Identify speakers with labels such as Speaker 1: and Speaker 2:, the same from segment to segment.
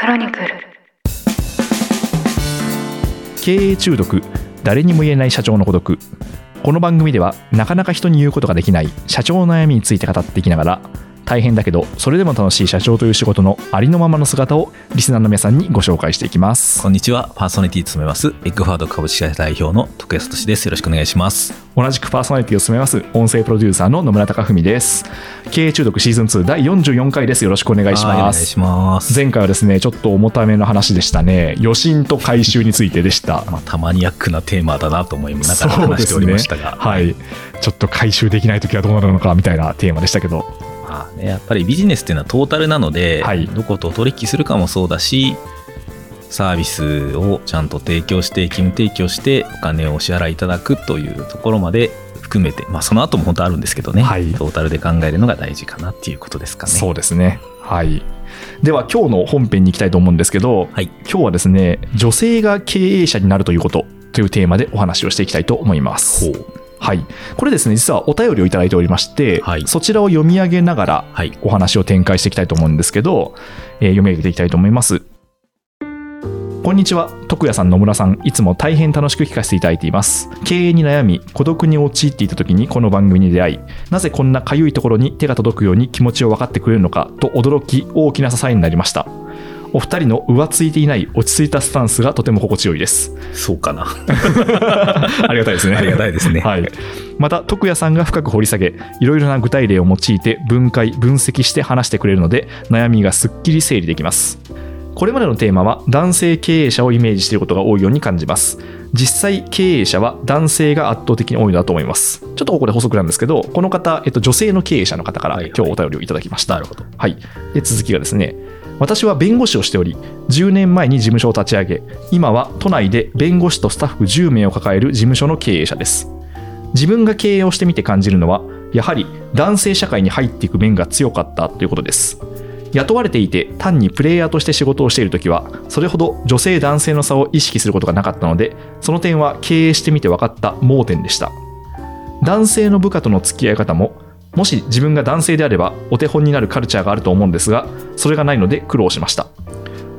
Speaker 1: クロニクル。
Speaker 2: 経営中毒。誰にも言えない社長の孤独。この番組ではなかなか人に言うことができない社長の悩みについて語っていきながら大変だけどそれでも楽しい社長という仕事のありのままの姿をリスナーの皆さんにご紹介していきます。
Speaker 3: こんにちは。パーソナリティを務めます、エッグファード株式会社代表の徳安俊です。よろしくお願いします。
Speaker 2: 同じくパーソナリティを務めます音声プロデューサーの野村貴文です。経営中毒シーズン2第44回です。よろしくお願いします。前回はですねちょっと重ための話でしたね。余震と回収についてでした。
Speaker 3: まあ、たまにヤックなテーマだなと思いながら話しておりましたが、
Speaker 2: はい。ちょっと回収できない時はどうなるのかみたいなテーマでしたけど
Speaker 3: まあね、やっぱりビジネスっていうのはトータルなので、
Speaker 2: はい
Speaker 3: どこと取引するかもそうだし、サービスをちゃんと提供して、義務提供して、お金をお支払いいただくというところまで含めて、まあ、その後も本当あるんですけどね、
Speaker 2: はい
Speaker 3: トータルで考えるのが大事かなっていうことですかね。
Speaker 2: そうですねはいでは今日の本編に行きたいと思うんですけど、
Speaker 3: はい。
Speaker 2: 今日はですね女性が経営者になるということというテーマでお話をしていきたいと思います
Speaker 3: ほう。
Speaker 2: はいこれですね実はお便りをいただいておりまして、
Speaker 3: はい
Speaker 2: そちらを読み上げながら
Speaker 3: はい。
Speaker 2: お話を展開していきたいと思うんですけど、えー読み上げていきたいと思います。こんにちは。徳谷さん、野村さん、いつも大変楽しく聞かせていただいています。経営に悩み、孤独に陥っていた時にこの番組に出会い、なぜこんなかゆいところに手が届くように気持ちを分かってくれるのかと驚き、大きな支えになりました。お二人の浮ついていない落ち着いたスタンスがとても心地よいです。
Speaker 3: そうかな。
Speaker 2: ありがたいですね。
Speaker 3: ありがたいですね。
Speaker 2: はい、また徳谷さんが深く掘り下げいろいろな具体例を用いて分解分析して話してくれるので悩みがすっきり整理できますこれまでのテーマは男性経営者をイメージしていることが多いように感じます実際経営者は男性が圧倒的に多いのだと思いますちょっとここで補足なんですけどこの方、えっと、女性の経営者の方から
Speaker 3: はいはい
Speaker 2: 今日お便りをいただきました、
Speaker 3: なるほど。
Speaker 2: はい、で続きがですね私は弁護士をしており10年前に事務所を立ち上げ今は都内で弁護士とスタッフ10名を抱える事務所の経営者です。自分が経営をしてみて感じるのはやはり男性社会に入っていく面が強かったということです。雇われていて単にプレイヤーとして仕事をしているときはそれほど女性男性の差を意識することがなかったのでその点は経営してみて分かった盲点でした。男性の部下との付き合い方ももし自分が男性であればお手本になるカルチャーがあると思うんですがそれがないので苦労しました。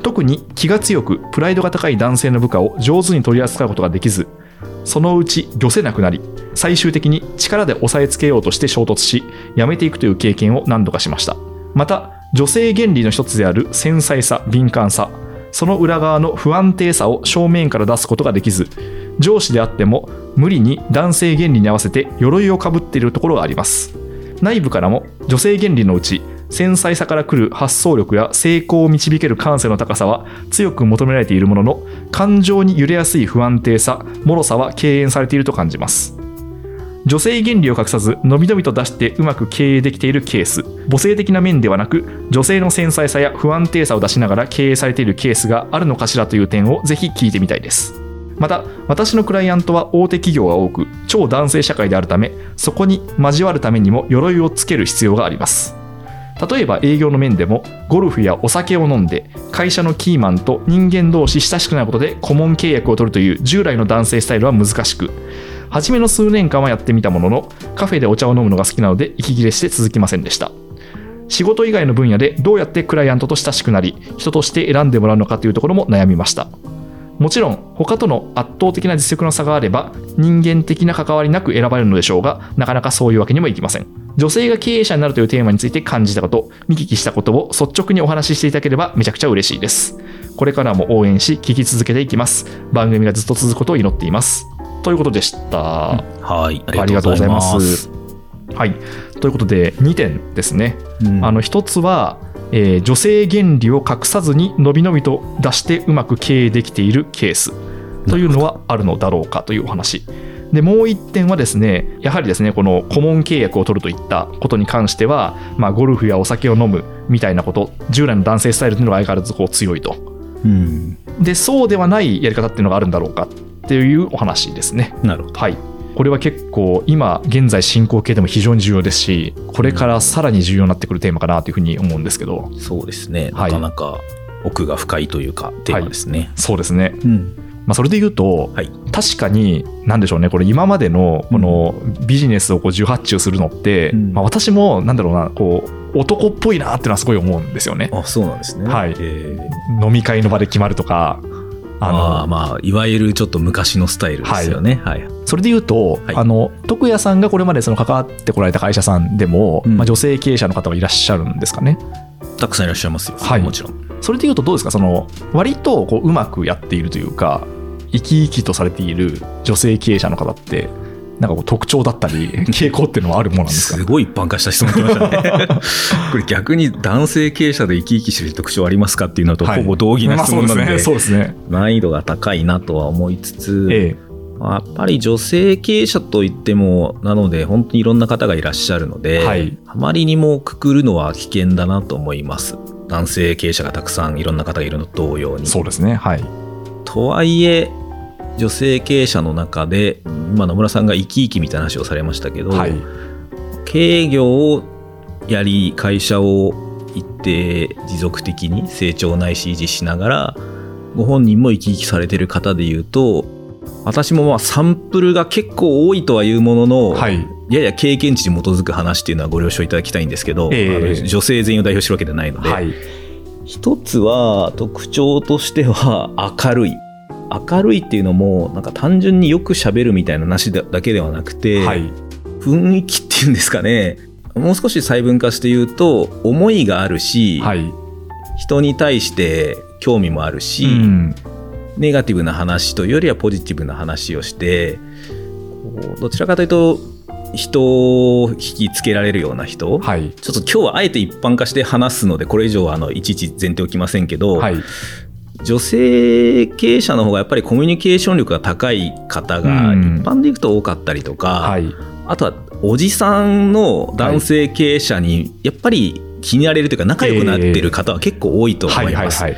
Speaker 2: 特に気が強くプライドが高い男性の部下を上手に取り扱うことができずそのうち漁せなくなり最終的に力で押さえつけようとして衝突し辞めていくという経験を何度かしました。また女性原理の一つである繊細さ敏感さその裏側の不安定さを正面から出すことができず上司であっても無理に男性原理に合わせて鎧をかぶっているところがあります。内部からも女性原理のうち繊細さから来る発想力や成功を導ける感性の高さは強く求められているものの感情に揺れやすい不安定さ脆さは敬遠されていると感じます。女性原理を隠さずのびのびと出してうまく経営できているケース。母性的な面ではなく女性の繊細さや不安定さを出しながら経営されているケースがあるのかしらという点をぜひ聞いてみたいです。また私のクライアントは大手企業が多く超男性社会であるためそこに交わるためにも鎧をつける必要があります。例えば営業の面でもゴルフやお酒を飲んで会社のキーマンと人間同士親しくなることで顧問契約を取るという従来の男性スタイルは難しく初めの数年間はやってみたもののカフェでお茶を飲むのが好きなので息切れして続きませんでした。仕事以外の分野でどうやってクライアントと親しくなり人として選んでもらうのかというところも悩みました。もちろん他との圧倒的な実力の差があれば人間的な関わりなく選ばれるのでしょうがなかなかそういうわけにもいきません女性が経営者になるというテーマについて感じたこと見聞きしたことを率直にお話ししていただければめちゃくちゃ嬉しいですこれからも応援し聞き続けていきます番組がずっと続くことを祈っていますということでした、
Speaker 3: はい。
Speaker 2: ありがとうございます。はい。ということで、2点ですね。
Speaker 3: うん
Speaker 2: あの1つは、えー女性原理を隠さずにのびのびと出してうまく経営できているケースというのはあるのだろうかというお話。でもう1点はですねやはりですねこの顧問契約を取るといったことに関しては、まあ、ゴルフやお酒を飲むみたいなこと従来の男性スタイルというのが相変わらずこう強いと
Speaker 3: うん。
Speaker 2: でそうではないやり方っていうのがあるんだろうかっていうお話ですね
Speaker 3: なるほど。
Speaker 2: はい。これは結構今現在進行形でも非常に重要ですしこれからさらに重要になってくるテーマかなというふうに思うんですけど。
Speaker 3: そうですね。
Speaker 2: は
Speaker 3: ないかなか奥が深いというか、テーマですね。
Speaker 2: そうですね、
Speaker 3: うん。
Speaker 2: まあ、それで言うと、
Speaker 3: はい。
Speaker 2: 確かに何でしょうね。これ今までのこのビジネスをこう受発注するのって、
Speaker 3: うん。
Speaker 2: まあ、私もなんだろうなこう男っぽいなっていうのはすごい思うんですよね。
Speaker 3: あそうなんですね。
Speaker 2: はい。
Speaker 3: えー。
Speaker 2: 飲み会の場で決まるとか。あの
Speaker 3: まあいわゆるちょっと昔のスタイルですよね。はい、
Speaker 2: それで言うと、
Speaker 3: はい。
Speaker 2: あの徳谷さんがこれまでその関わってこられた会社さんでも、
Speaker 3: うん。
Speaker 2: まあ、女性経営者の方はいらっしゃるんですかね。
Speaker 3: たくさんいらっしゃいますよ、
Speaker 2: はい。
Speaker 3: もちろん。
Speaker 2: それで言うとどうですか？その割とこううまくやっているというか生き生きとされている女性経営者の方ってなんかこう特徴だったり 傾向っていうのはあるものなんですか？
Speaker 3: すごい一般化した質問来ましたね。これ逆に男性経営者で生き生きしてる特徴ありますかっていうのと
Speaker 2: はい。
Speaker 3: ほぼ同義な質問なので。難易度が高いなとは思いつつ、
Speaker 2: え
Speaker 3: まあやっぱり女性経営者といってもなので本当にいろんな方がいらっしゃるので、
Speaker 2: はい
Speaker 3: あまりにもくくるのは危険だなと思います男性経営者がたくさんいろんな方がいるのと同様
Speaker 2: え
Speaker 3: に
Speaker 2: そうですね。はい。
Speaker 3: とはいえ女性経営者の中で今野村さんが生き生きみたいな話をされましたけど、
Speaker 2: はい。
Speaker 3: 経営業をやり会社を一定持続的に成長ないし維持しながらご本人も生き生きされてる方でいうと私もまあサンプルが結構多いとはいうものの、
Speaker 2: はい。
Speaker 3: やや経験値に基づく話っていうのはご了承いただきたいんですけど、
Speaker 2: ええ
Speaker 3: あの女性全員を代表してるわけではないので、
Speaker 2: はい。
Speaker 3: 一つは特徴としては明るい明るいっていうのもなんか単純によく喋るみたいな話だだけではなくて、
Speaker 2: はい。
Speaker 3: 雰囲気っていうんですかねもう少し細分化して言うと思いがあるし、
Speaker 2: はい。
Speaker 3: 人に対して興味もあるし、
Speaker 2: うん。
Speaker 3: ネガティブな話というよりはポジティブな話をしてこうどちらかというと人を引きつけられるような人、
Speaker 2: はい。
Speaker 3: ちょっと今日はあえて一般化して話すのでこれ以上はあのいちいち前提置きませんけど、
Speaker 2: はい。
Speaker 3: 女性経営者の方がやっぱりコミュニケーション力が高い方が
Speaker 2: うん
Speaker 3: 一般でいくと多かったりとか、
Speaker 2: はい。
Speaker 3: あとはおじさんの男性経営者にやっぱり気に入られるというか仲良くなってる方は結構多いと思
Speaker 2: はいい。はい。
Speaker 3: ます。
Speaker 2: はい。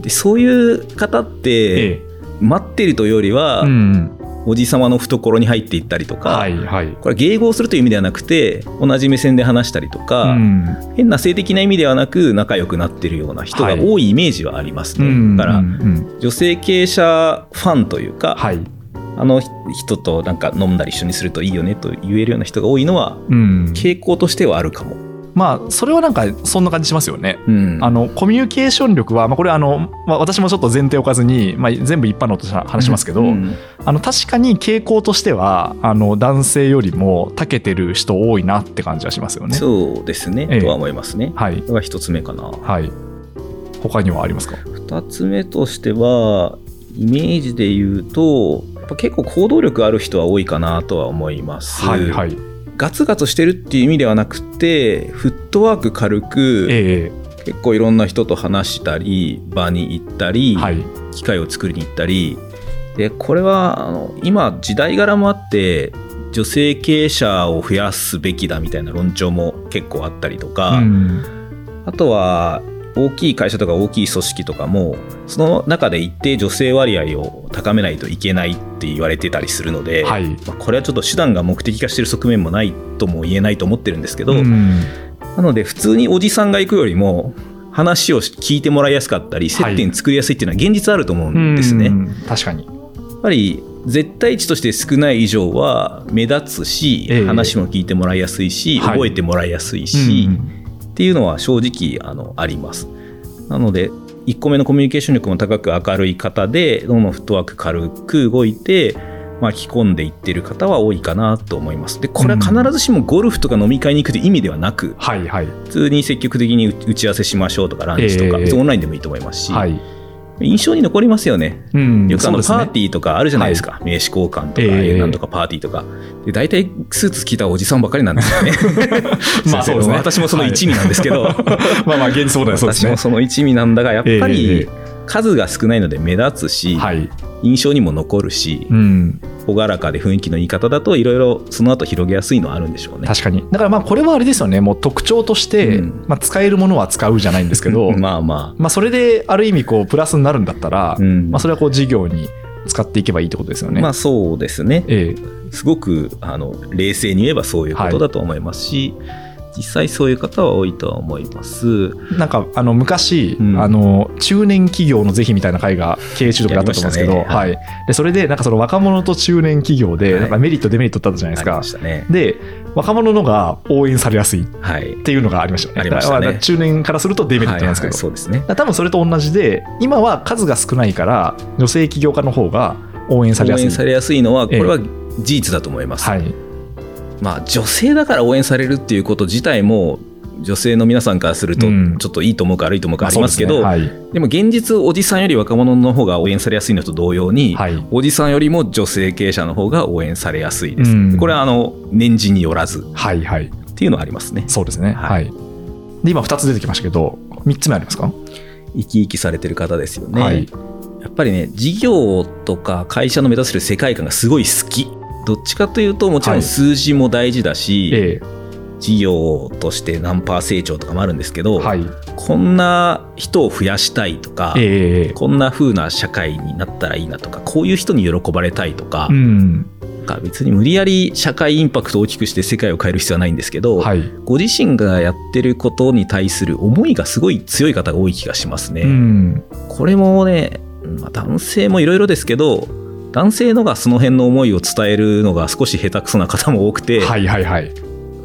Speaker 3: でそういう方っ
Speaker 2: え
Speaker 3: て
Speaker 2: え。
Speaker 3: 待ってるというよりは
Speaker 2: うん。
Speaker 3: おじさまの懐に入っていったりとか、
Speaker 2: はい。はい。
Speaker 3: これ迎合するという意味ではなくて同じ目線で話したりとか、
Speaker 2: うん。
Speaker 3: 変な性的な意味ではなく仲良くなってるような人が多いイメージはありますね。
Speaker 2: うん。
Speaker 3: だから
Speaker 2: うんうん
Speaker 3: 女性経営者ファンというか、
Speaker 2: はい。
Speaker 3: あの人となんか飲んだり一緒にするといいよねと言えるような人が多いのは
Speaker 2: うん。
Speaker 3: 傾向としてはあるかも。
Speaker 2: まあ、それはなんか、そんな感じしますよね。
Speaker 3: うん、
Speaker 2: あのコミュニケーション力は、まあ、これはあの、まあ、私もちょっと前提置かずに、まあ、全部一般のとして話しますけど、
Speaker 3: うん
Speaker 2: あの確かに傾向としてはあの男性よりも長けてる人多いなって感じはしますよね。
Speaker 3: そうですね、
Speaker 2: ええ
Speaker 3: とは思いますね。
Speaker 2: はい
Speaker 3: が一つ目かな。
Speaker 2: はい、他にはありますか？
Speaker 3: 二つ目としてはイメージで言うとやっぱ結構行動力ある人は多いかなとは思います。
Speaker 2: はいはい。
Speaker 3: ガツガツしてるっていう意味ではなくてフットワーク軽く、
Speaker 2: え
Speaker 3: 結構いろんな人と話したり場に行ったり、
Speaker 2: えはい。
Speaker 3: 機会を作りに行ったり。でこれはあの今時代柄もあって女性経営者を増やすべきだみたいな論調も結構あったりとか、
Speaker 2: うん。
Speaker 3: あとは大きい会社とか大きい組織とかもその中で一定女性割合を高めないといけないって言われてたりするので、
Speaker 2: はい。
Speaker 3: まあこれはちょっと手段が目的化してる側面もないとも言えないと思ってるんですけど、
Speaker 2: うん
Speaker 3: なので普通におじさんが行くよりも話を聞いてもらいやすかったり接点作りやすいっていうのは現実あると思うんですね。
Speaker 2: うん確かに。
Speaker 3: やっぱり絶対値として少ない以上は目立つし、
Speaker 2: ええ
Speaker 3: 話も聞いてもらいやすいし、
Speaker 2: はい
Speaker 3: 覚えてもらいやすいし、
Speaker 2: うん
Speaker 3: っていうのは正直あのあります。なので1個目のコミュニケーション力も高く明るい方でどんどんフットワーク軽く動いて巻き込んでいってる方は多いかなと思います。でこれは必ずしもゴルフとか飲み会に行くという意味ではなく、
Speaker 2: はいはい。
Speaker 3: 普通に積極的に打ち合わせしましょうとかランチとか、
Speaker 2: ええ
Speaker 3: 別にオンラインでもいいと思いますし、
Speaker 2: はい。
Speaker 3: 印象に残りますよね。
Speaker 2: うん。
Speaker 3: よくあのパーティーとかあるじゃないですか、名刺交換とか、
Speaker 2: ええ。
Speaker 3: なんとかパーティーとか。で大体スーツ着たおじさんばかりなんですよね。
Speaker 2: まあそうですね。
Speaker 3: 私もその一味なんですけど、
Speaker 2: まあまあ現実そうだよ
Speaker 3: 私も。その一味なんだがやっぱ
Speaker 2: え
Speaker 3: り
Speaker 2: え
Speaker 3: 数が少ないので目立つし、
Speaker 2: はい。
Speaker 3: 印象にも残るし
Speaker 2: うん。
Speaker 3: 朗らかで雰囲気のいい方だといろいろその後広げやすいのはあるんでしょうね。
Speaker 2: 確かに。だからまあこれはあれですよね。もう特徴として、
Speaker 3: うん
Speaker 2: まあ使えるものは使うじゃないんですけど、
Speaker 3: まあま
Speaker 2: まあそれである意味こうプラスになるんだったら、
Speaker 3: あ、うん
Speaker 2: まあそれはこう事業に使っていけばいいってことですよね。
Speaker 3: まあそうですね。
Speaker 2: え
Speaker 3: すごくあの冷静に言えばそういうことだと思いますし、実際そういう方は多いとは思います。
Speaker 2: なんかあの昔、
Speaker 3: うん。
Speaker 2: あの中年企業の是非みたいな会が経営中毒であったと思うんですけど、
Speaker 3: やりましたね。
Speaker 2: はい、でそれでなんかその若者と中年企業で
Speaker 3: はい。
Speaker 2: なんかメリット、デメリットってあったじゃないですか。
Speaker 3: ましたね。
Speaker 2: で若者のが応援されやすいっ
Speaker 3: はい。
Speaker 2: ていうのがありましたよね。
Speaker 3: ありましたね。
Speaker 2: 中年からするとデメリットなんですけど、
Speaker 3: はいはいそうですね。
Speaker 2: 多分それと同じで今は数が少ないから女性起業家の方が応援されやすい。
Speaker 3: 応援されやすいのは、こ
Speaker 2: え。え
Speaker 3: れは事実だと思います。
Speaker 2: はい
Speaker 3: まあ、女性だから応援されるっていうこと自体も、女性の皆さんからすると
Speaker 2: うん。
Speaker 3: ちょっといいと思うか悪いと思うかありますけど、
Speaker 2: まあそうですね。
Speaker 3: でも現実おじさんより若者の方が応援されやすいのと同様に、
Speaker 2: はい。はい
Speaker 3: おじさんよりも女性経営者の方が応援されやすいです。
Speaker 2: うん。
Speaker 3: これはあの年次によらず。
Speaker 2: はいはい。
Speaker 3: っていうのはありますね。
Speaker 2: そうですね。
Speaker 3: は
Speaker 2: はい。い、で今2つ出てきましたけど3つ目ありますか？
Speaker 3: 生き生きされてる方ですよね。
Speaker 2: はい。
Speaker 3: やっぱりね事業とか会社の目指せる世界観がすごい好き。どっちかというともちろ
Speaker 2: はい。
Speaker 3: ん数字も大事だし、
Speaker 2: え
Speaker 3: 事業として何パー成長とかもあるんですけど、
Speaker 2: えはい。
Speaker 3: こんな人を増やしたいとか、
Speaker 2: ええ
Speaker 3: こんな風な社会になったらいいなとかこういう人に喜ばれたいとか,、
Speaker 2: うん。
Speaker 3: なんか別に無理やり社会インパクトを大きくして世界を変える必要はないんですけど、
Speaker 2: はい。
Speaker 3: ご自身がやってることに対する思いがすごい強い方が多い気がしますね。
Speaker 2: うん。
Speaker 3: これもね、まあ、男性もいろいろですけど男性のがその辺の思いを伝えるのが少し下手くそな方も多くて、
Speaker 2: はいはいはい。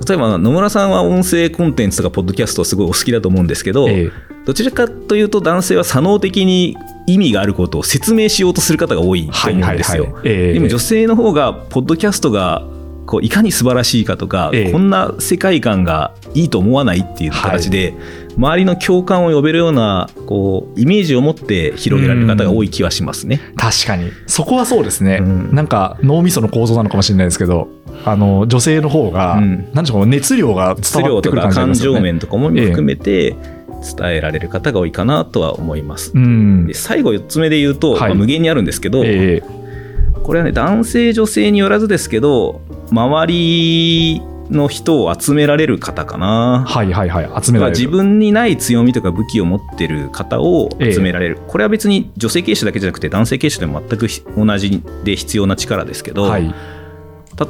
Speaker 3: 例えば野村さんは音声コンテンツとかポッドキャストすごいお好きだと思うんですけど、
Speaker 2: ええ。
Speaker 3: どちらかというと男性は左脳的に意味があることを説明しようとする方が多いと
Speaker 2: はい
Speaker 3: 思う
Speaker 2: はいはい
Speaker 3: んですよ。
Speaker 2: ええ。
Speaker 3: でも女性の方がポッドキャストがこういかに素晴らしいかとか、
Speaker 2: ええ。
Speaker 3: こんな世界観がいいと思わないっていう形で、周りの共感を呼べるようなこうイメージを持って広げられる方が多い気はしますね。
Speaker 2: 確かに。そこはそうですね、
Speaker 3: うん。
Speaker 2: なんか脳みその構造なのかもしれないですけどあの女性の方が、
Speaker 3: うん。
Speaker 2: なんでしょう熱量が
Speaker 3: 質
Speaker 2: 伝わ
Speaker 3: 量とか
Speaker 2: ってくる感じあり
Speaker 3: 感情面とかも含めて伝えられる方が多いかなとは思います。
Speaker 2: うん。
Speaker 3: で最後4つ目で言うと、
Speaker 2: はい。
Speaker 3: まあ無限にあるんですけど、
Speaker 2: ええ。
Speaker 3: これはね男性女性によらずですけど周りの人を集められる方かな。
Speaker 2: はいはいはい集められる。
Speaker 3: 自分にない強みとか武器を持ってる方を集められる、これは別に女性経営者だけじゃなくて男性経営者でも全くひ同じで必要な力ですけど、
Speaker 2: はい。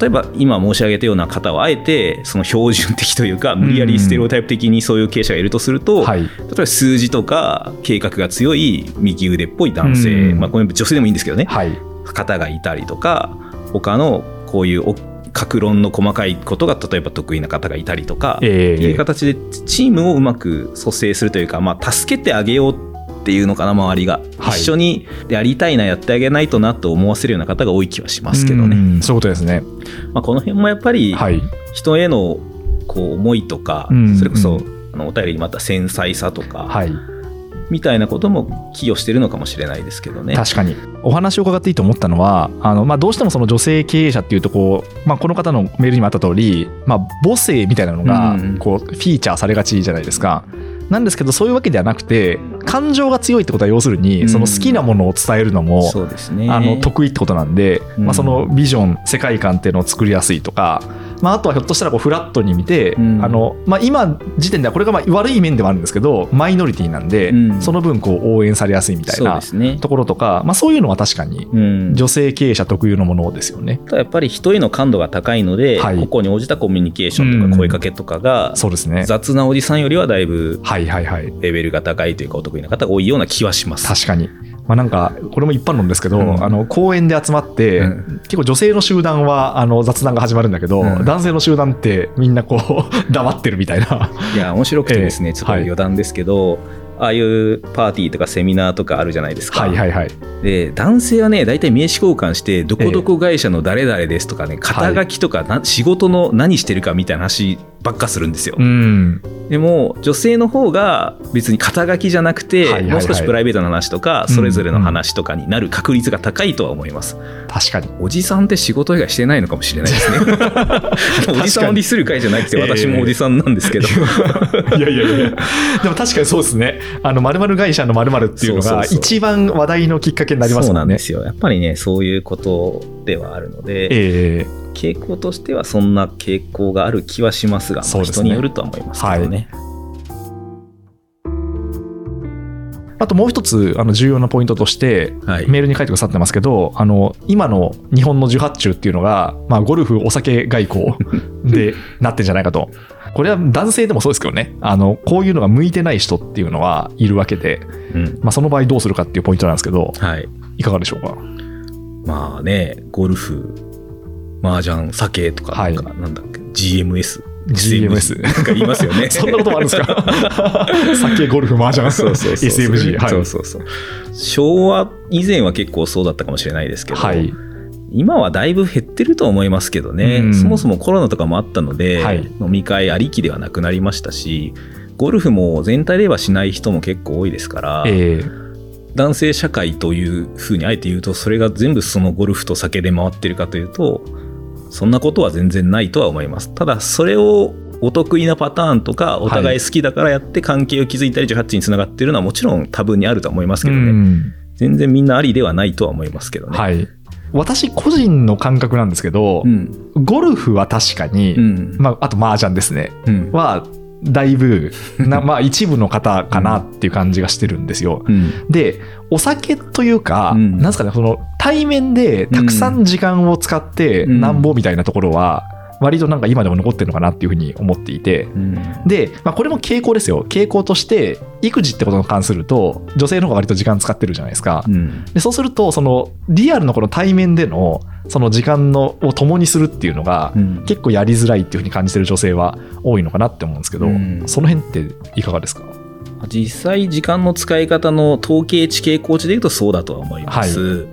Speaker 3: 例えば今申し上げたような方はあえてその標準的というか無理やりステレオタイプ的にそういう経営者がいるとすると、
Speaker 2: はい。
Speaker 3: 例えば数字とか計画が強い右腕っぽい男性、
Speaker 2: うん。
Speaker 3: まあ、これ女性でもいいんですけどね、
Speaker 2: はい。
Speaker 3: 方がいたりとか他のこういうお格論の細かいことが例えば得意な方がいたりとか、
Speaker 2: え
Speaker 3: っていう
Speaker 2: え
Speaker 3: 形でチームをうまく蘇生するというか、まあ、助けてあげようっていうのかな周りが、
Speaker 2: はい。
Speaker 3: 一緒にやりたいなやってあげないとなと思わせるような方が多い気はしますけどね、
Speaker 2: うんそういうことですね。
Speaker 3: まあ、この辺もやっぱり
Speaker 2: はい。
Speaker 3: 人へのこう思いとか、
Speaker 2: うん
Speaker 3: それこそ、
Speaker 2: う
Speaker 3: あのお便りにまた繊細さとか、
Speaker 2: はい
Speaker 3: みたいなことも寄与してるのかもしれないですけどね。
Speaker 2: 確かに。お話を伺っていいと思ったのはあの、まあ、どうしてもその女性経営者っていうとこう、まあ、この方のメールにもあった通り、まあ、母性みたいなのが
Speaker 3: うん
Speaker 2: こうフィーチャーされがちじゃないですか。なんですけどそういうわけではなくて感情が強いってことは要するに、
Speaker 3: うん。
Speaker 2: その好きなものを伝えるのも、
Speaker 3: そうですね。
Speaker 2: あの得意ってことなんで、
Speaker 3: うん。
Speaker 2: まあ、そのビジョン世界観っていうのを作りやすいとか、まあ、あとはひょっとしたらこうフラットに見て、
Speaker 3: うん
Speaker 2: あのまあ、今時点ではこれがまあ悪い面ではあるんですけどマイノリティなんで、
Speaker 3: うん
Speaker 2: その分こう応援されやすいみたい
Speaker 3: そう
Speaker 2: な。ところとか、まあ、そういうのは確かに
Speaker 3: うん、
Speaker 2: 女性経営者特有のものですよね。
Speaker 3: やっぱり人への感度が高いので、
Speaker 2: はい
Speaker 3: 個々に応じたコミュニケーションとか声かけとかが、
Speaker 2: そうですね。
Speaker 3: 雑なおじさんよりはだいぶ
Speaker 2: はいはいはい。
Speaker 3: レベルが高いというかお得意な方が多いような気はします。
Speaker 2: 確かに。まあ、なんかこれも一般論ですけど、
Speaker 3: うん。
Speaker 2: あの公園で集まって、
Speaker 3: うん。
Speaker 2: 結構女性の集団はあの雑談が始まるんだけど、
Speaker 3: うん。
Speaker 2: 男性の集団ってみんなこう 黙ってるみたいな。
Speaker 3: いや面白くてですね、
Speaker 2: ええ。
Speaker 3: ちょっと余談ですけど、ああいうパーティーとかセミナーとかあるじゃないですか。
Speaker 2: はいはいはい。
Speaker 3: で男性はね大体名刺交換してどこどこ会社の誰々ですとかね、肩書きとかな仕事の何してるかみたいな話ばっかするんですよ。
Speaker 2: うん。
Speaker 3: でも女性の方が別に肩書きじゃなくて、
Speaker 2: はいはいはい
Speaker 3: もう少しプライベートな話とか
Speaker 2: うん
Speaker 3: それぞれの話とかになる確率が高いとは思います。
Speaker 2: 確かに。
Speaker 3: おじさんって仕事以外してないのかもしれないですね。おじさんをディスる会じゃなくて
Speaker 2: ええ
Speaker 3: 私もおじさんなんですけど。
Speaker 2: いやいやいや。でも確かにそうですね。あの、〇〇会社の〇〇っていうのが
Speaker 3: そうそうそう
Speaker 2: 一番話題のきっかけになります
Speaker 3: そう
Speaker 2: もね。
Speaker 3: なんんですよ。やっぱりねそういうことではあるので、
Speaker 2: ええ
Speaker 3: 傾向としてはそんな傾向がある気はしますが、
Speaker 2: すね
Speaker 3: 人によるとは思いますけどね。
Speaker 2: あともう一つあの重要なポイントとして、
Speaker 3: はい
Speaker 2: メールに書いてくださってますけどあの今の日本の受発注っていうのが、まあ、ゴルフお酒外交 でなってんじゃないかと。これは男性でもそうですけどねあのこういうのが向いてない人っていうのはいるわけで、
Speaker 3: うん。
Speaker 2: まあ、その場合どうするかっていうポイントなんですけど
Speaker 3: はい。
Speaker 2: いかがでしょうか？
Speaker 3: まあね、ゴルフ、麻雀、酒とか、なんか、なんだっけ、GMS。
Speaker 2: GMS
Speaker 3: なんか言いますよね。
Speaker 2: そんなこともあるんですか？酒ゴルフ麻雀。
Speaker 3: そうそうそう
Speaker 2: SMG はい。
Speaker 3: そうそうそう。昭和以前は結構そうだったかもしれないですけど、
Speaker 2: はい。
Speaker 3: 今はだいぶ減ってると思いますけどね、
Speaker 2: うん。
Speaker 3: そもそもコロナとかもあったので、
Speaker 2: はい。
Speaker 3: 飲み会ありきではなくなりましたし、ゴルフも全体ではしない人も結構多いですから、
Speaker 2: え
Speaker 3: 男性社会というふうにあえて言うと、それが全部そのゴルフと酒で回ってるかというと、そんなことは全然ないとは思います。ただ、それをお得意なパターンとか、お互い好きだからやって関係を築いたり、18につながってるのはもちろん多分にあるとは思います
Speaker 2: え
Speaker 3: けどね。
Speaker 2: うん
Speaker 3: 全然みんなありではないとは思いますけどね。
Speaker 2: はい私個人の感覚なんですけど、
Speaker 3: うん。
Speaker 2: ゴルフは確かに、
Speaker 3: うん。
Speaker 2: まあ、あと麻雀ですね
Speaker 3: うん。
Speaker 2: はだいぶな、まあ、一部の方かなっていう感じがしてるんですよ。
Speaker 3: うん。
Speaker 2: でお酒というか、
Speaker 3: うん
Speaker 2: なんですかねその対面でたくさん時間を使って
Speaker 3: うん
Speaker 2: なんぼみたいなところは割となんか今でも残ってるのかなっていうふうに思っていて
Speaker 3: うん。
Speaker 2: で、まあ、これも傾向ですよ傾向として育児ってことに関すると女性の方が割と時間使ってるじゃないですか。
Speaker 3: うん。
Speaker 2: でそうするとそのリアルのこの対面でのその時間のを共にするっていうのが
Speaker 3: うん。
Speaker 2: 結構やりづらいっていうふうに感じてる女性は多いのかなって思うんですけど、
Speaker 3: うん。
Speaker 2: その辺っていかがですか？
Speaker 3: 実際時間の使い方の統計値傾向値で言うとそうだとは思います、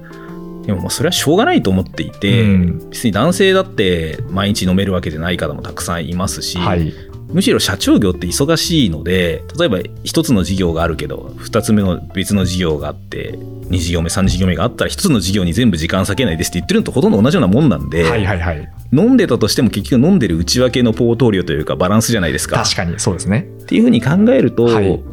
Speaker 3: でももうそれはしょうがないと思っていて、
Speaker 2: うん。
Speaker 3: 別に男性だって毎日飲めるわけじゃない方もたくさんいますし、
Speaker 2: はい
Speaker 3: むしろ社長業って忙しいので例えば一つの事業があるけど二つ目の別の事業があって二事業目三事業目があったら一つの事業に全部時間割けないですって言ってるのとほとんど同じようなもんなんで、
Speaker 2: はいはいはい。
Speaker 3: 飲んでたとしても結局飲んでる内訳のポートリオというかバランスじゃないですか。
Speaker 2: 確かにそうですね。
Speaker 3: っていうふうに考えると、
Speaker 2: はい。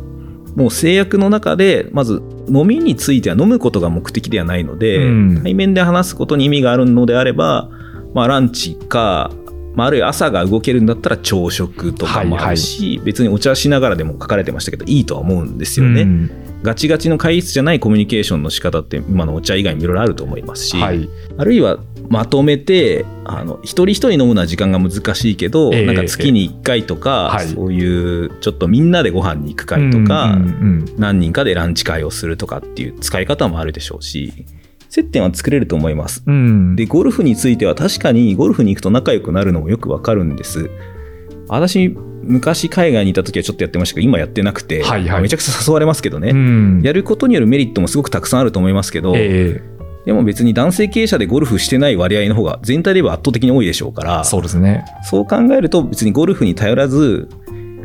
Speaker 3: もう制約の中でまず飲みについては飲むことが目的ではないので、
Speaker 2: うん。
Speaker 3: 対面で話すことに意味があるのであれば、まあ、ランチか、まあ、あるいは朝が動けるんだったら朝食とかもあるし、別にお茶しながらでも書かれてましたけどいいとは思うんですよね、
Speaker 2: うん。
Speaker 3: ガチガチの会議室じゃないコミュニケーションの仕方って今のお茶以外にもいろいろあると思いますし、
Speaker 2: はい。
Speaker 3: あるいはまとめてあの一人一人飲むのは時間が難しいけど、
Speaker 2: ええ。
Speaker 3: なんか月に1回とか、
Speaker 2: はい。
Speaker 3: そういうちょっとみんなでご飯に行く会とか、
Speaker 2: うんうんうん。
Speaker 3: 何人かでランチ会をするとかっていう使い方もあるでしょうし接点は作れると思います。
Speaker 2: うん。
Speaker 3: でゴルフについては確かにゴルフに行くと仲良くなるのもよくわかるんです。私昔海外にいた時はちょっとやってましたけど今やってなくて、
Speaker 2: はいはい。
Speaker 3: めちゃくちゃ誘われますけどね、
Speaker 2: うん。
Speaker 3: やることによるメリットもすごくたくさんあると思いますけど、
Speaker 2: え
Speaker 3: でも別に男性経営者でゴルフしてない割合の方が全体では圧倒的に多いでしょうから
Speaker 2: えそうですね。
Speaker 3: そう考えると別にゴルフに頼らず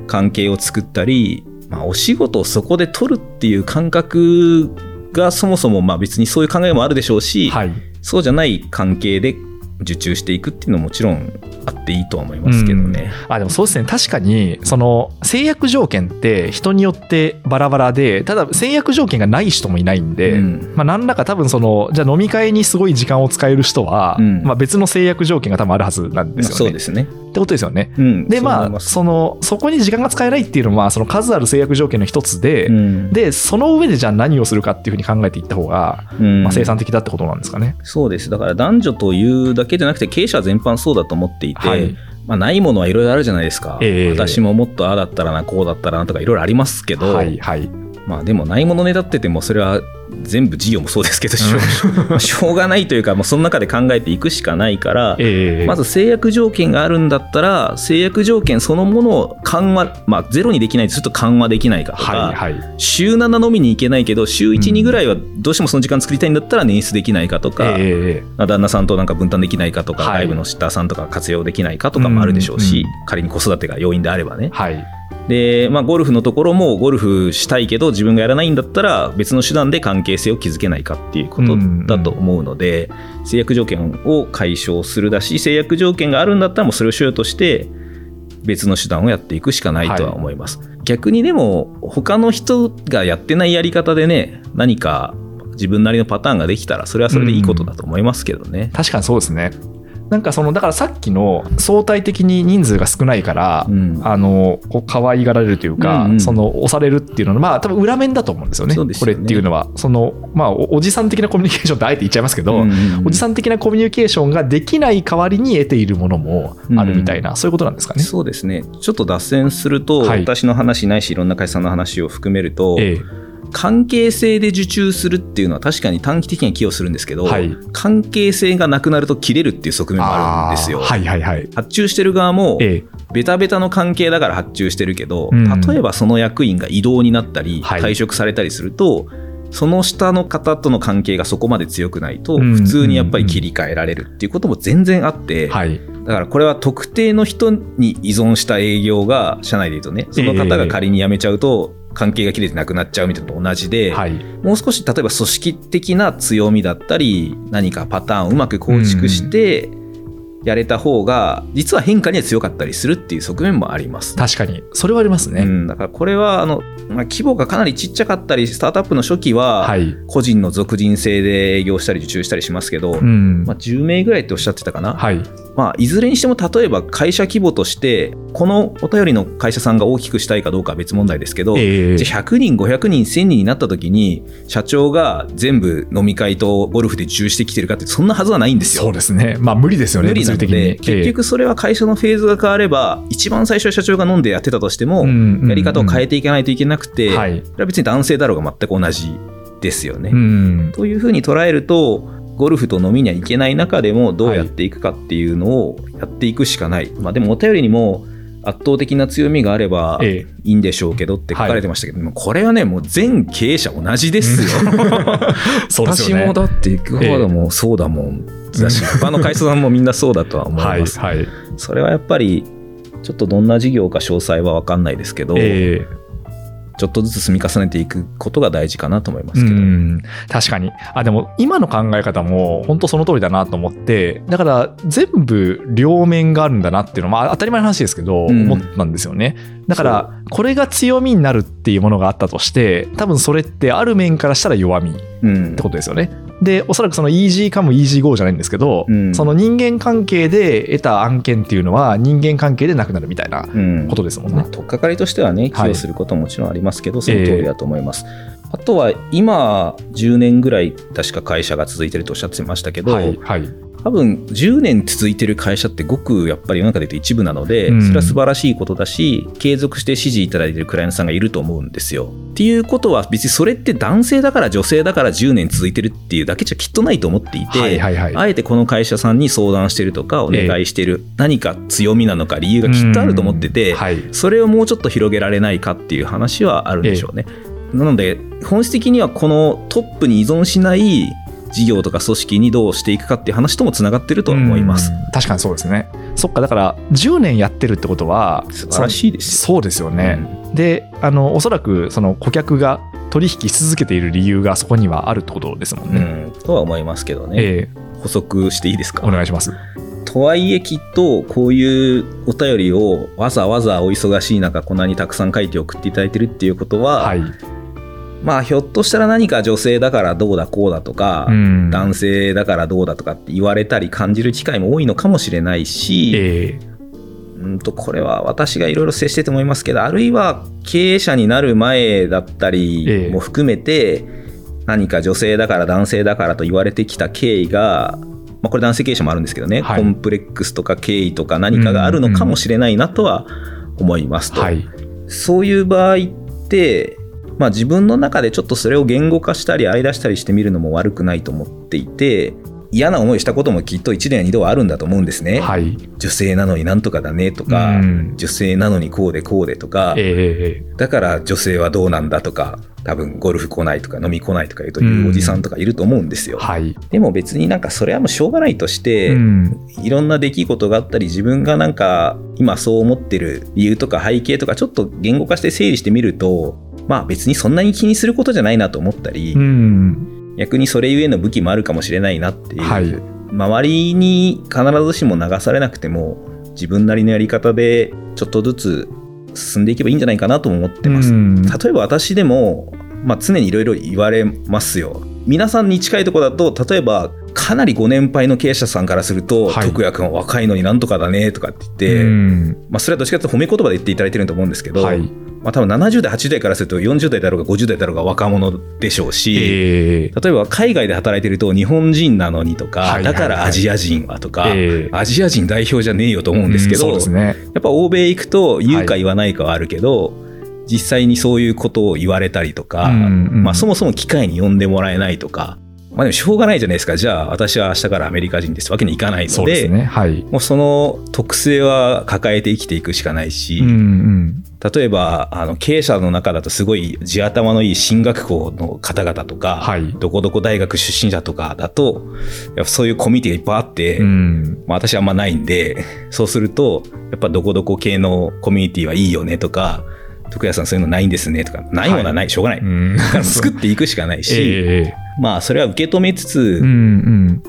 Speaker 3: 関係を作ったり、まあ、お仕事をそこで取るっていう感覚がそもそもまあ別にそういう考えもあるでしょうし、
Speaker 2: はい。
Speaker 3: そうじゃない関係で受注していくっていうのももちろんあっていいとは思いますけどね。
Speaker 2: あでもそうですね確かにその制約条件って人によってバラバラでただ制約条件がない人もいないんで、
Speaker 3: うん
Speaker 2: まあ、何らか多分そのじゃあ飲み会にすごい時間を使える人は、
Speaker 3: うん
Speaker 2: まあ、別の制約条件が多分あるはずなんですよね。
Speaker 3: そうですね。
Speaker 2: ってことですよね。
Speaker 3: うん、
Speaker 2: でまあ
Speaker 3: そ
Speaker 2: のそこに時間が使えないっていうのはその数ある制約条件の一つで、
Speaker 3: うん
Speaker 2: でその上でじゃあ何をするかっていうふうに考えていった方が、
Speaker 3: うん
Speaker 2: まあ、生産的だってことなんですかね。
Speaker 3: そうです。だから男女というだけじゃなくて経営者全般そうだと思っていて、
Speaker 2: はい。
Speaker 3: まあ、ないものはいろいろあるじゃないですか、
Speaker 2: ええ。
Speaker 3: 私ももっとああだったらなこうだったらなとかいろいろありますけど、
Speaker 2: はいはい。
Speaker 3: まあでもないものねだっててもそれは全部事業もそうですけどしょ しょうがないというか、まあ、その中で考えていくしかないから、
Speaker 2: ええ
Speaker 3: まず制約条件があるんだったら制約条件そのものを緩和、まあ、ゼロにできないとすると緩和できないかとか、
Speaker 2: はいはい。
Speaker 3: 週7飲みに行けないけど週1、2ぐらいはどうしてもその時間作りたいんだったら捻出できないかとか、
Speaker 2: ええ
Speaker 3: まあ旦那さんとなんか分担できないかとか、
Speaker 2: はい
Speaker 3: 外部のシッターさんとか活用できないかとかもあるでしょうし、
Speaker 2: うん
Speaker 3: 仮に子育てが要因であればね。
Speaker 2: はい。
Speaker 3: で、まあ、ゴルフのところもゴルフしたいけど自分がやらないんだったら別の手段で関係性を築けないかっていうことだと思うので、制約条件を解消するだし制約条件があるんだったらもうそれをしようとして別の手段をやっていくしかないとは思います、逆にでも他の人がやってないやり方でね何か自分なりのパターンができたらそれはそれでいいことだと思いますけどね、
Speaker 2: 確かにそうですね。なんかそのだからさっきの相対的に人数が少ないから、
Speaker 3: うん。
Speaker 2: あのこう可愛がられるというか、
Speaker 3: うんうん。
Speaker 2: その押されるっていうのはまあ多分裏面だと思うんですよね
Speaker 3: ね。
Speaker 2: これっていうのは。そのまあおおじさん的なコミュニケーションってあえて言っちゃいますけど、
Speaker 3: うんうんうん。
Speaker 2: おじさん的なコミュニケーションができない代わりに得ているものもあるみたいな、そういうことなんですかね？
Speaker 3: そうですね。ちょっと脱線すると、
Speaker 2: はい。
Speaker 3: 私の話ないしいろんな会社さんの話を含めると、
Speaker 2: え
Speaker 3: 関係性で受注するっていうのは確かに短期的には寄与するんですけど、
Speaker 2: はい
Speaker 3: 関係性がなくなると切れるっていう側面もあるんですよ。
Speaker 2: はいはいはい。
Speaker 3: 発注してる側も
Speaker 2: え
Speaker 3: ベタベタの関係だから発注してるけど、
Speaker 2: うん
Speaker 3: 例えばその役員が異動になったり
Speaker 2: はい
Speaker 3: 退職されたりすると、その下の方との関係がそこまで強くないと
Speaker 2: うん
Speaker 3: 普通にやっぱり切り替えられるっていうことも全然あって、
Speaker 2: えはい。
Speaker 3: だからこれは特定の人に依存した営業が社内で言うとねその方が仮に辞めちゃうと関係が切れてなくなっちゃうみたいなのと同じで、
Speaker 2: はい。
Speaker 3: もう少し例えば組織的な強みだったり何かパターンをうまく構築してやれた方が実は変化には強かったりするっていう側面もあります。
Speaker 2: 確かに。それはありますね。
Speaker 3: うん、だからこれはあの、まあ、規模がかなりちっちゃかったりスタートアップの初期は
Speaker 2: はい。
Speaker 3: 個人の属人制で営業したり受注したりしますけど、
Speaker 2: うん。
Speaker 3: まあ、10名ぐらいっておっしゃってたかな、
Speaker 2: はい。
Speaker 3: まあ、いずれにしても例えば会社規模としてこのお便りの会社さんが大きくしたいかどうかは別問題ですけど、
Speaker 2: ええ
Speaker 3: じゃあ100人500人1000人になった時に社長が全部飲み会とゴルフで受注してきてるかってそんなはずはないんですよ。
Speaker 2: そうですね。まあ無理ですよね、
Speaker 3: 無理なの。で結局それは会社のフェーズが変われば一番最初は社長が飲んでやってたとしてもやり方を変え
Speaker 2: て
Speaker 3: ていかないといけなくて、
Speaker 2: は
Speaker 3: 別に男性だろうが全く同じですよね。
Speaker 2: うん。
Speaker 3: というふうに捉えるとゴルフと飲みには行けない中でもどうやっていくかっていうのをやっていくしかない、まあでもお便りにも圧倒的な強みがあれば
Speaker 2: え
Speaker 3: いいんでしょうけどって書かれてましたけど、もうこれはねもう全経営者同じですよ。
Speaker 2: そうですよね。
Speaker 3: 私もだって行く方だもん、そうだもんだし他の会社さんもみんなそうだとは思い
Speaker 2: はい。
Speaker 3: ます。
Speaker 2: はい。
Speaker 3: それはやっぱりちょっとどんな事業か詳細は分かんないですけど、
Speaker 2: ええ
Speaker 3: ちょっとずつ積み重ねていくことが大事かなと思いますけど。
Speaker 2: うん。確かに。あでも今の考え方も本当その通りだなと思ってだから全部両面があるんだなっていうのは、まあ、当たり前の話ですけど、
Speaker 3: うん。
Speaker 2: 思ったんですよね。だからこれが強みになるっていうものがあったとして多分それってある面からしたら弱みっ
Speaker 3: うん
Speaker 2: てことですよねでおそらくその easy come easy go じゃないんですけど、
Speaker 3: うん。
Speaker 2: その人間関係で得た案件っていうのは人間関係でなくなるみたいな
Speaker 3: うん。
Speaker 2: ことですもんね。
Speaker 3: まあ、、取っかかりとしてはね、寄
Speaker 2: はい
Speaker 3: 与することももちろんありますけど、その通りだと思います。あとは、今、10年ぐらい、確か会社が続いてるとおっしゃってましたけど、
Speaker 2: はいはい
Speaker 3: 多分、10年続いてる会社って、ごくやっぱり世の中で言うと一部なので、
Speaker 2: うん。
Speaker 3: それは素晴らしいことだし、継続して支持いただいてるクライアントさんがいると思うんですよ。っていうことは、別にそれって男性だから女性だから10年続いてるっていうだけじゃきっとないと思っていて、
Speaker 2: はいはいはい。
Speaker 3: あえてこの会社さんに相談してるとか、お願いしてる、何か強みなのか理由がきっとあると思ってて、
Speaker 2: うん。はい。
Speaker 3: それをもうちょっと広げられないかっていう話はあるんでしょうね。なので本質的にはこのトップに依存しない事業とか組織にどうしていくかっていう話ともつながってるとは思います。
Speaker 2: うん。確かにそうですね。そっかだから10年やってるってことは
Speaker 3: 素晴らしいです
Speaker 2: そうですよ
Speaker 3: よ
Speaker 2: ね、であのおそらくその顧客が取引し続けている理由がそこにはあるってことですもん
Speaker 3: うん
Speaker 2: ね、
Speaker 3: うん。とは思いますけどね。
Speaker 2: え
Speaker 3: 補足していいです
Speaker 2: えお
Speaker 3: か
Speaker 2: 願いします。
Speaker 3: とはいえきっとこういうお便りをわざわざお忙しい中こんなにたくさん書いて送っていただいてるっていうことは、
Speaker 2: はい、
Speaker 3: まあひょっとしたら何か女性だからどうだこうだとか、
Speaker 2: うん。
Speaker 3: 男性だからどうだとかって言われたり感じる機会も多いのかもしれないし、
Speaker 2: え
Speaker 3: うんとこれは私がいろいろ接してて思いますけどあるいは経営者になる前だった
Speaker 2: ええ。
Speaker 3: りも含めて、何か女性だから男性だからと言われてきた経緯が、まあ、これ男性経営者もあるんですけどね、
Speaker 2: はい。
Speaker 3: コンプレックスとか経緯とか何かがあるのかもしれないなとは思いますと。
Speaker 2: えはい。
Speaker 3: そういう場合って、まあ、自分の中でちょっとそれを言語化したり洗い出したりしてみるのも悪くないと思っていて嫌な思いしたこともきっと1年や2度はあるんだと思うんですね。
Speaker 2: はい。
Speaker 3: 女性なのになんとかだねとか、
Speaker 2: うん。
Speaker 3: 女性なのにこうでこうでとか、
Speaker 2: ええ
Speaker 3: だから女性はどうなんだとか多分ゴルフ来ないとか飲み来ないとか言うというおじさんとかいると思うんですよ。
Speaker 2: はい、
Speaker 3: でも別になんかそれはもうしょうがないとして、
Speaker 2: うん。
Speaker 3: いろんな出来事があったり自分がなんか今そう思ってる理由とか背景とかちょっと言語化して整理してみるとまあ別にそんなに気にすることじゃないなと思ったり、
Speaker 2: うん。
Speaker 3: 逆にそれゆえの武器もあるかもしれないなっていう、
Speaker 2: はい。
Speaker 3: 周りに必ずしも流されなくても自分なりのやり方でちょっとずつ進んでいけばいいんじゃないかなとも思ってます。
Speaker 2: うん。
Speaker 3: 例えば私でも、まあ、常にいろいろ言われますよ。皆さんに近いところだと例えばかなりご年配の経営者さんからすると、
Speaker 2: はい
Speaker 3: 徳也君は若いのになんとかだねとかって言って、
Speaker 2: うん。
Speaker 3: まあ、それはどっちかというと褒め言葉で言っていただいてると思うんですけど、
Speaker 2: はい
Speaker 3: まあ、多分70代80代からすると40代だろうが50代だろうが若者でしょうし、
Speaker 2: えー
Speaker 3: 例えば海外で働いてると日本人なのにとか、
Speaker 2: はいはいはい。
Speaker 3: だからアジア人はとか、
Speaker 2: えー
Speaker 3: アジア人代表じゃねえよと思うんですけど、
Speaker 2: うんそうですね。
Speaker 3: やっぱ欧米行くと言うか言わないかはあるけど、実際にそういうことを言われたりとか、
Speaker 2: うんうん。
Speaker 3: まあ、そもそも機会に呼んでもらえないとか、まあ、でもしょうがないじゃないですか。じゃあ私は明日からアメリカ人です。わけにいかないので
Speaker 2: ね。はい。
Speaker 3: もうその特性は抱えて生きていくしかないし、
Speaker 2: うんうん
Speaker 3: 例えばあの経営者の中だとすごい地頭のいい進学校の方々とか、
Speaker 2: はい。
Speaker 3: どこどこ大学出身者とかだとやっぱそういうコミュニティがいっぱいあって、
Speaker 2: うん。
Speaker 3: まあ、私はあんまないんでそうするとやっぱどこどこ系のコミュニティはいいよねとか徳谷さんそういうのないんですねとかないものはない、しょうがない、
Speaker 2: うん。
Speaker 3: 作っていくしかないし、
Speaker 2: え
Speaker 3: まあそれは受け止めつつ、
Speaker 2: ーうんうん。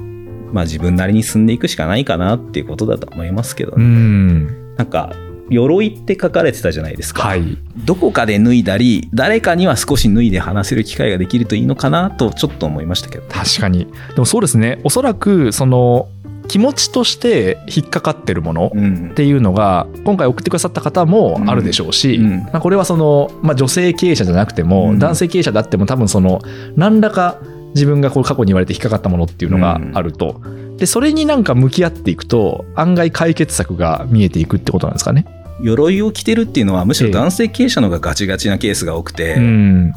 Speaker 3: まあ自分なりに進んでいくしかないかなっていうことだと思いますけど
Speaker 2: う
Speaker 3: ね、
Speaker 2: ん。
Speaker 3: なんか鎧って書かれてたじゃないですか、
Speaker 2: はい。
Speaker 3: どこかで脱いだり誰かには少し脱いで話せる機会ができるといいのかなとちょっと思いましたけど。
Speaker 2: 確かに。でもそうですね。おそらくその気持ちとして引っかかってるもの
Speaker 3: うん。
Speaker 2: っていうのが今回送ってくださった方もあるでしょうし、
Speaker 3: うん。うん
Speaker 2: まあ、これはその、まあ、女性経営者じゃなくても、
Speaker 3: うん。
Speaker 2: 男性経営者であっても多分その何らか自分がこう過去に言われて引っかかったものっていうのがあると、でそれになんか向き合っていくと案外解決策が見えていくってことなんですかね。
Speaker 3: 鎧を着てるっていうのはむしろ男性経営者の方がガチガチなケースが多くて、
Speaker 2: うん。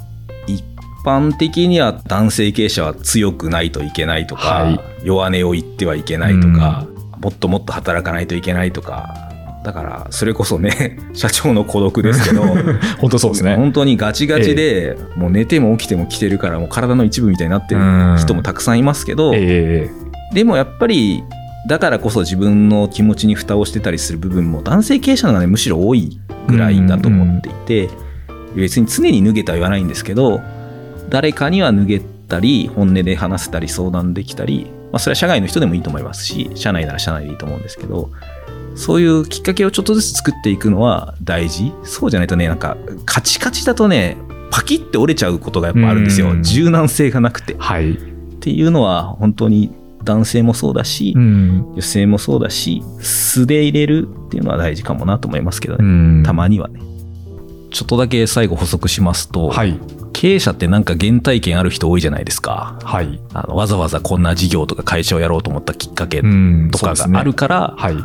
Speaker 3: 一般的には男性経営者は強くないといけないとか、
Speaker 2: はい。
Speaker 3: 弱音を言ってはいけないとか、もっともっと働かないといけないとかだからそれこそね 社長の孤独ですけど
Speaker 2: 本当そうですね。
Speaker 3: 本当にガチガチで、もう寝ても起きても着てるからもう体の一部みたいになってる人もたくさんいますけど、
Speaker 2: え。
Speaker 3: でもやっぱりだからこそ自分の気持ちに蓋をしてたりする部分も男性経営者の方がねむしろ多いぐらいだと思っていて、別に常に脱げとは言わないんですけど誰かには脱げたり本音で話せたり相談できたり、まあ、それは社外の人でもいいと思いますし社内なら社内でいいと思うんですけどそういうきっかけをちょっとずつ作っていくのは大事。そうじゃないとねなんかカチカチだとねパキって折れちゃうことがやっぱあるんですよ。
Speaker 2: うん。
Speaker 3: 柔軟性がなくて。
Speaker 2: ーはい、
Speaker 3: っていうのは本当に男性もそうだし、
Speaker 2: うん。
Speaker 3: 女性もそうだし素で入れるっていうのは大事かもなと思いますけど
Speaker 2: う
Speaker 3: ね、
Speaker 2: ん、
Speaker 3: たまにはね。ちょっとだけ最後補足しますと、
Speaker 2: はい。
Speaker 3: 経営者ってなんか原体験ある人多いじゃないですか。
Speaker 2: はい、
Speaker 3: あのわざわざこんな事業とか会社をやろうと思ったきっかけ
Speaker 2: うん
Speaker 3: とかがあるから、
Speaker 2: はい、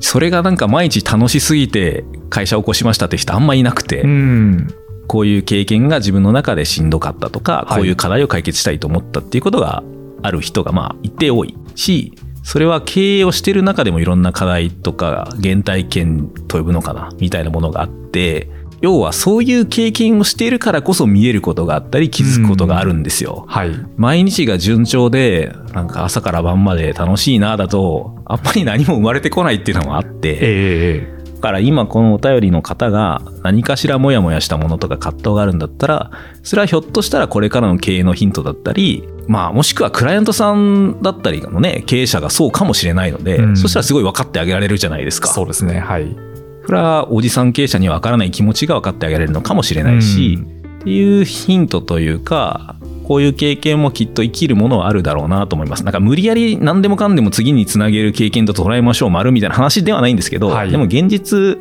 Speaker 3: それがなんか毎日楽しすぎて会社を起こしましたって人あんまいなくて、
Speaker 2: うん。
Speaker 3: こういう経験が自分の中でしんどかったとか、
Speaker 2: はい。
Speaker 3: こういう課題を解決したいと思ったっていうことがある人がまあ一定多いしそれは経営をしてる中でもいろんな課題とか原体験と呼ぶのかなみたいなものがあって要はそういう経験をしているからこそ見えることがあったり気づくことがあるんですよ。
Speaker 2: はい
Speaker 3: 毎日が順調でなんか朝から晩まで楽しいなだとあんまり何も生まれてこないっていうのもあって。
Speaker 2: え
Speaker 3: から今このお便りの方が何かしらモヤモヤしたものとか葛藤があるんだったらそれはひょっとしたらこれからの経営のヒントだったりまあもしくはクライアントさんだったりのね経営者がそうかもしれないので、
Speaker 2: うん。
Speaker 3: そしたらすごい分かってあげられるじゃないですか。
Speaker 2: そうですね。はい。
Speaker 3: それはおじさん経営者には分からない気持ちが分かってあげられるのかもしれないし、っていうヒントというかこういう経験もきっと生きるものはあるだろうなと思います。なんか無理やり何でもかんでも次につなげる経験と捉えましょう丸みたいな話ではないんですけど、
Speaker 2: はい。
Speaker 3: でも現実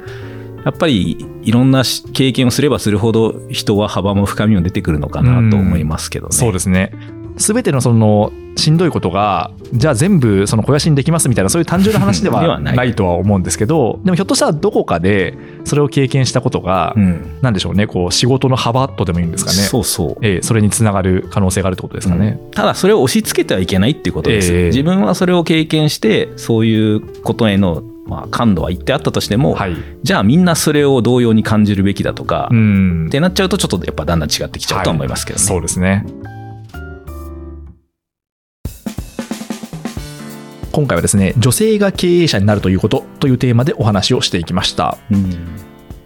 Speaker 3: やっぱりいろんなし経験をすればするほど人は幅も深みも出てくるのかなと思いますけどね。
Speaker 2: そうですね全てのそのしんどいことがじゃあ全部その肥やしにできますみたいなそういう単純な話で
Speaker 3: で
Speaker 2: は
Speaker 3: はない。
Speaker 2: ないとは思うんですけどでもひょっとしたらどこかでそれを経験したことが、
Speaker 3: うん。
Speaker 2: なんでしょうねこう仕事の幅とでもいいんですかね。
Speaker 3: そうそう。
Speaker 2: ええそれにつながる可能性があるってことですかね。
Speaker 3: ただそれを押し付けてはいけないっていうことです、
Speaker 2: ええ。
Speaker 3: 自分はそれを経験してそういうことへの、まあ、感度は一定あったとしても、
Speaker 2: はい、
Speaker 3: じゃあみんなそれを同様に感じるべきだとか、
Speaker 2: うん。
Speaker 3: ってなっちゃうとちょっとやっぱだんだん違ってきちゃうとは思いますけどね。
Speaker 2: そうですね今回はですね女性が経営者になるということというテーマでお話をしていきました。
Speaker 3: うん。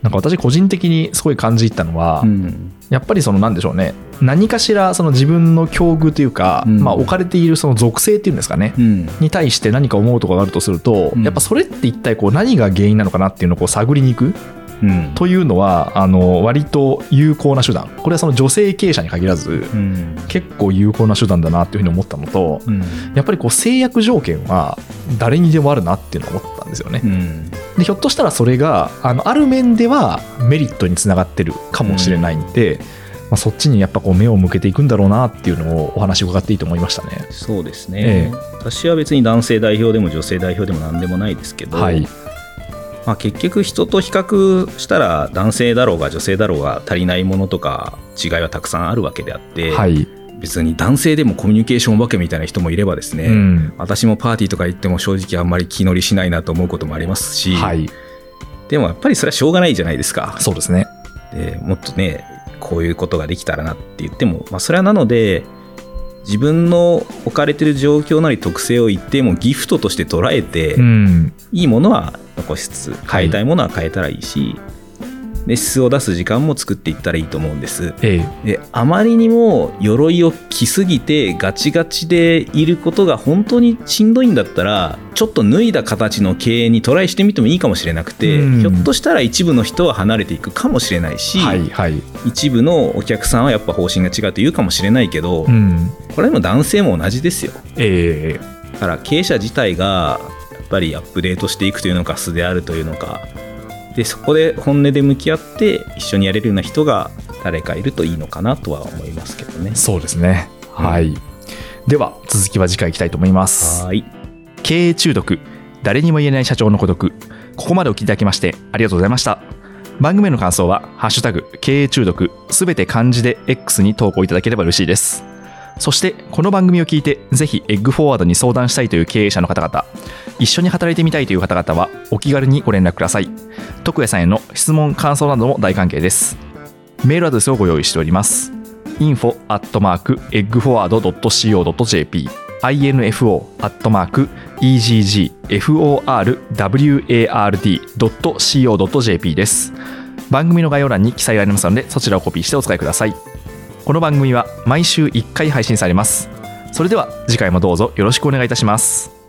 Speaker 2: なんか私個人的にすごい感じたのは、
Speaker 3: うん。
Speaker 2: やっぱりそのなんでしょうね何かしらその自分の境遇というか、
Speaker 3: うん。
Speaker 2: まあ、置かれているその属性っていうんですかね、
Speaker 3: うん。
Speaker 2: に対して何か思うところがあるとすると、
Speaker 3: うん。
Speaker 2: やっぱそれって一体こう何が原因なのかなっていうのをこう探りに行く
Speaker 3: うん。
Speaker 2: というのはあの割と有効な手段。これはその女性経営者に限らず
Speaker 3: うん。
Speaker 2: 結構有効な手段だなっていうふうに思ったのと
Speaker 3: うん。
Speaker 2: やっぱりこう制約条件は誰にでもあるなっていうのを思ったんですよね。
Speaker 3: う。ん。
Speaker 2: でひょっとしたらそれがあのある面ではメリットにつながってるかもしれないんで、まあ、そっちにやっぱこう目を向けていくんだろうなっていうのをお話伺っていいと思いましたね。
Speaker 3: そうですね、
Speaker 2: ええ
Speaker 3: 私は別に男性代表でも女性代表でも何でもないですけど、
Speaker 2: はい、
Speaker 3: まあ、結局人と比較したら男性だろうが女性だろうが足りないものとか違いはたくさんあるわけであって、
Speaker 2: はい
Speaker 3: 別に男性でもコミュニケーションお化けみたいな人もいればですね、
Speaker 2: うん
Speaker 3: 私もパーティーとか行っても正直あんまり気乗りしないなと思うこともありますし、
Speaker 2: はい、
Speaker 3: でもやっぱりそれはしょうがないじゃないですか。
Speaker 2: そうですね。
Speaker 3: でもっとねこういうことができたらなって言っても、まあ、それはなので自分の置かれてる状況なり特性を一定もギフトとして捉えて、
Speaker 2: うん、
Speaker 3: いいものは残しつつ変えたいものは変えたらいいし、で質を出す時間も作っていったらいいと思うんです。
Speaker 2: ええ。
Speaker 3: であまりにも鎧を着すぎてガチガチでいることが本当にしんどいんだったらちょっと脱いだ形の経営にトライしてみてもいいかもしれなくて、
Speaker 2: うん。
Speaker 3: ひょっとしたら一部の人は離れていくかもしれないし、
Speaker 2: はいはい、
Speaker 3: 一部のお客さんはやっぱ方針が違うと言うかもしれないけど、
Speaker 2: うん、
Speaker 3: これでも男性も同じですよ。
Speaker 2: ええ。
Speaker 3: だから経営者自体がやっぱりアップデートしていくというのか素であるというのかでそこで本音で向き合って一緒にやれるような人が誰かいるといいのかなとは思いますけどね。
Speaker 2: そうですね。はい。では続きは次回いきたいと思います。
Speaker 3: はい
Speaker 2: 経営中毒誰にも言えない社長の孤独ここまでお聞きいただきましてありがとうございました番組への感想は「ハッシュタグ経営中毒」すべて漢字で X に投稿いただければ嬉しいですそしてこの番組を聞いてぜひエッグフォワードに相談したいという経営者の方々一緒に働いてみたいという方々はお気軽にご連絡ください。徳谷さんへの質問感想なども大歓迎です。メールアドレスをご用意しております。info at mark eggforward.co.jp info at mark eggforward.co.jp です。番組の概要欄に記載がありますのでそちらをコピーしてお使いください。この番組は毎週1回配信されます。それでは次回もどうぞよろしくお願いいたします。